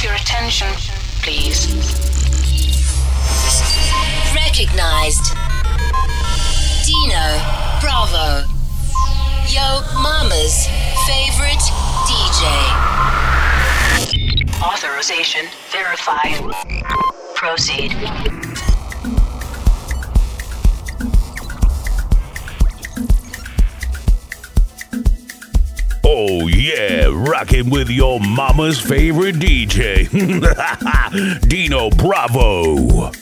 have your attention, please? Recognized. Dino Bravo. Yo Mama's favorite DJ. Authorization verified. Proceed. Oh yeah, rocking with your mama's favorite DJ, Dino Bravo.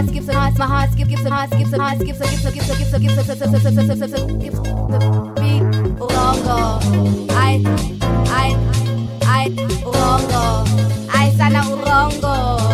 heart skips a heart, my heart skips skips a heart skips a heart skips a skips a skips a skips a skips a skips a skips a skips a beat ulongo. I I I ulongo. I sana ulongo.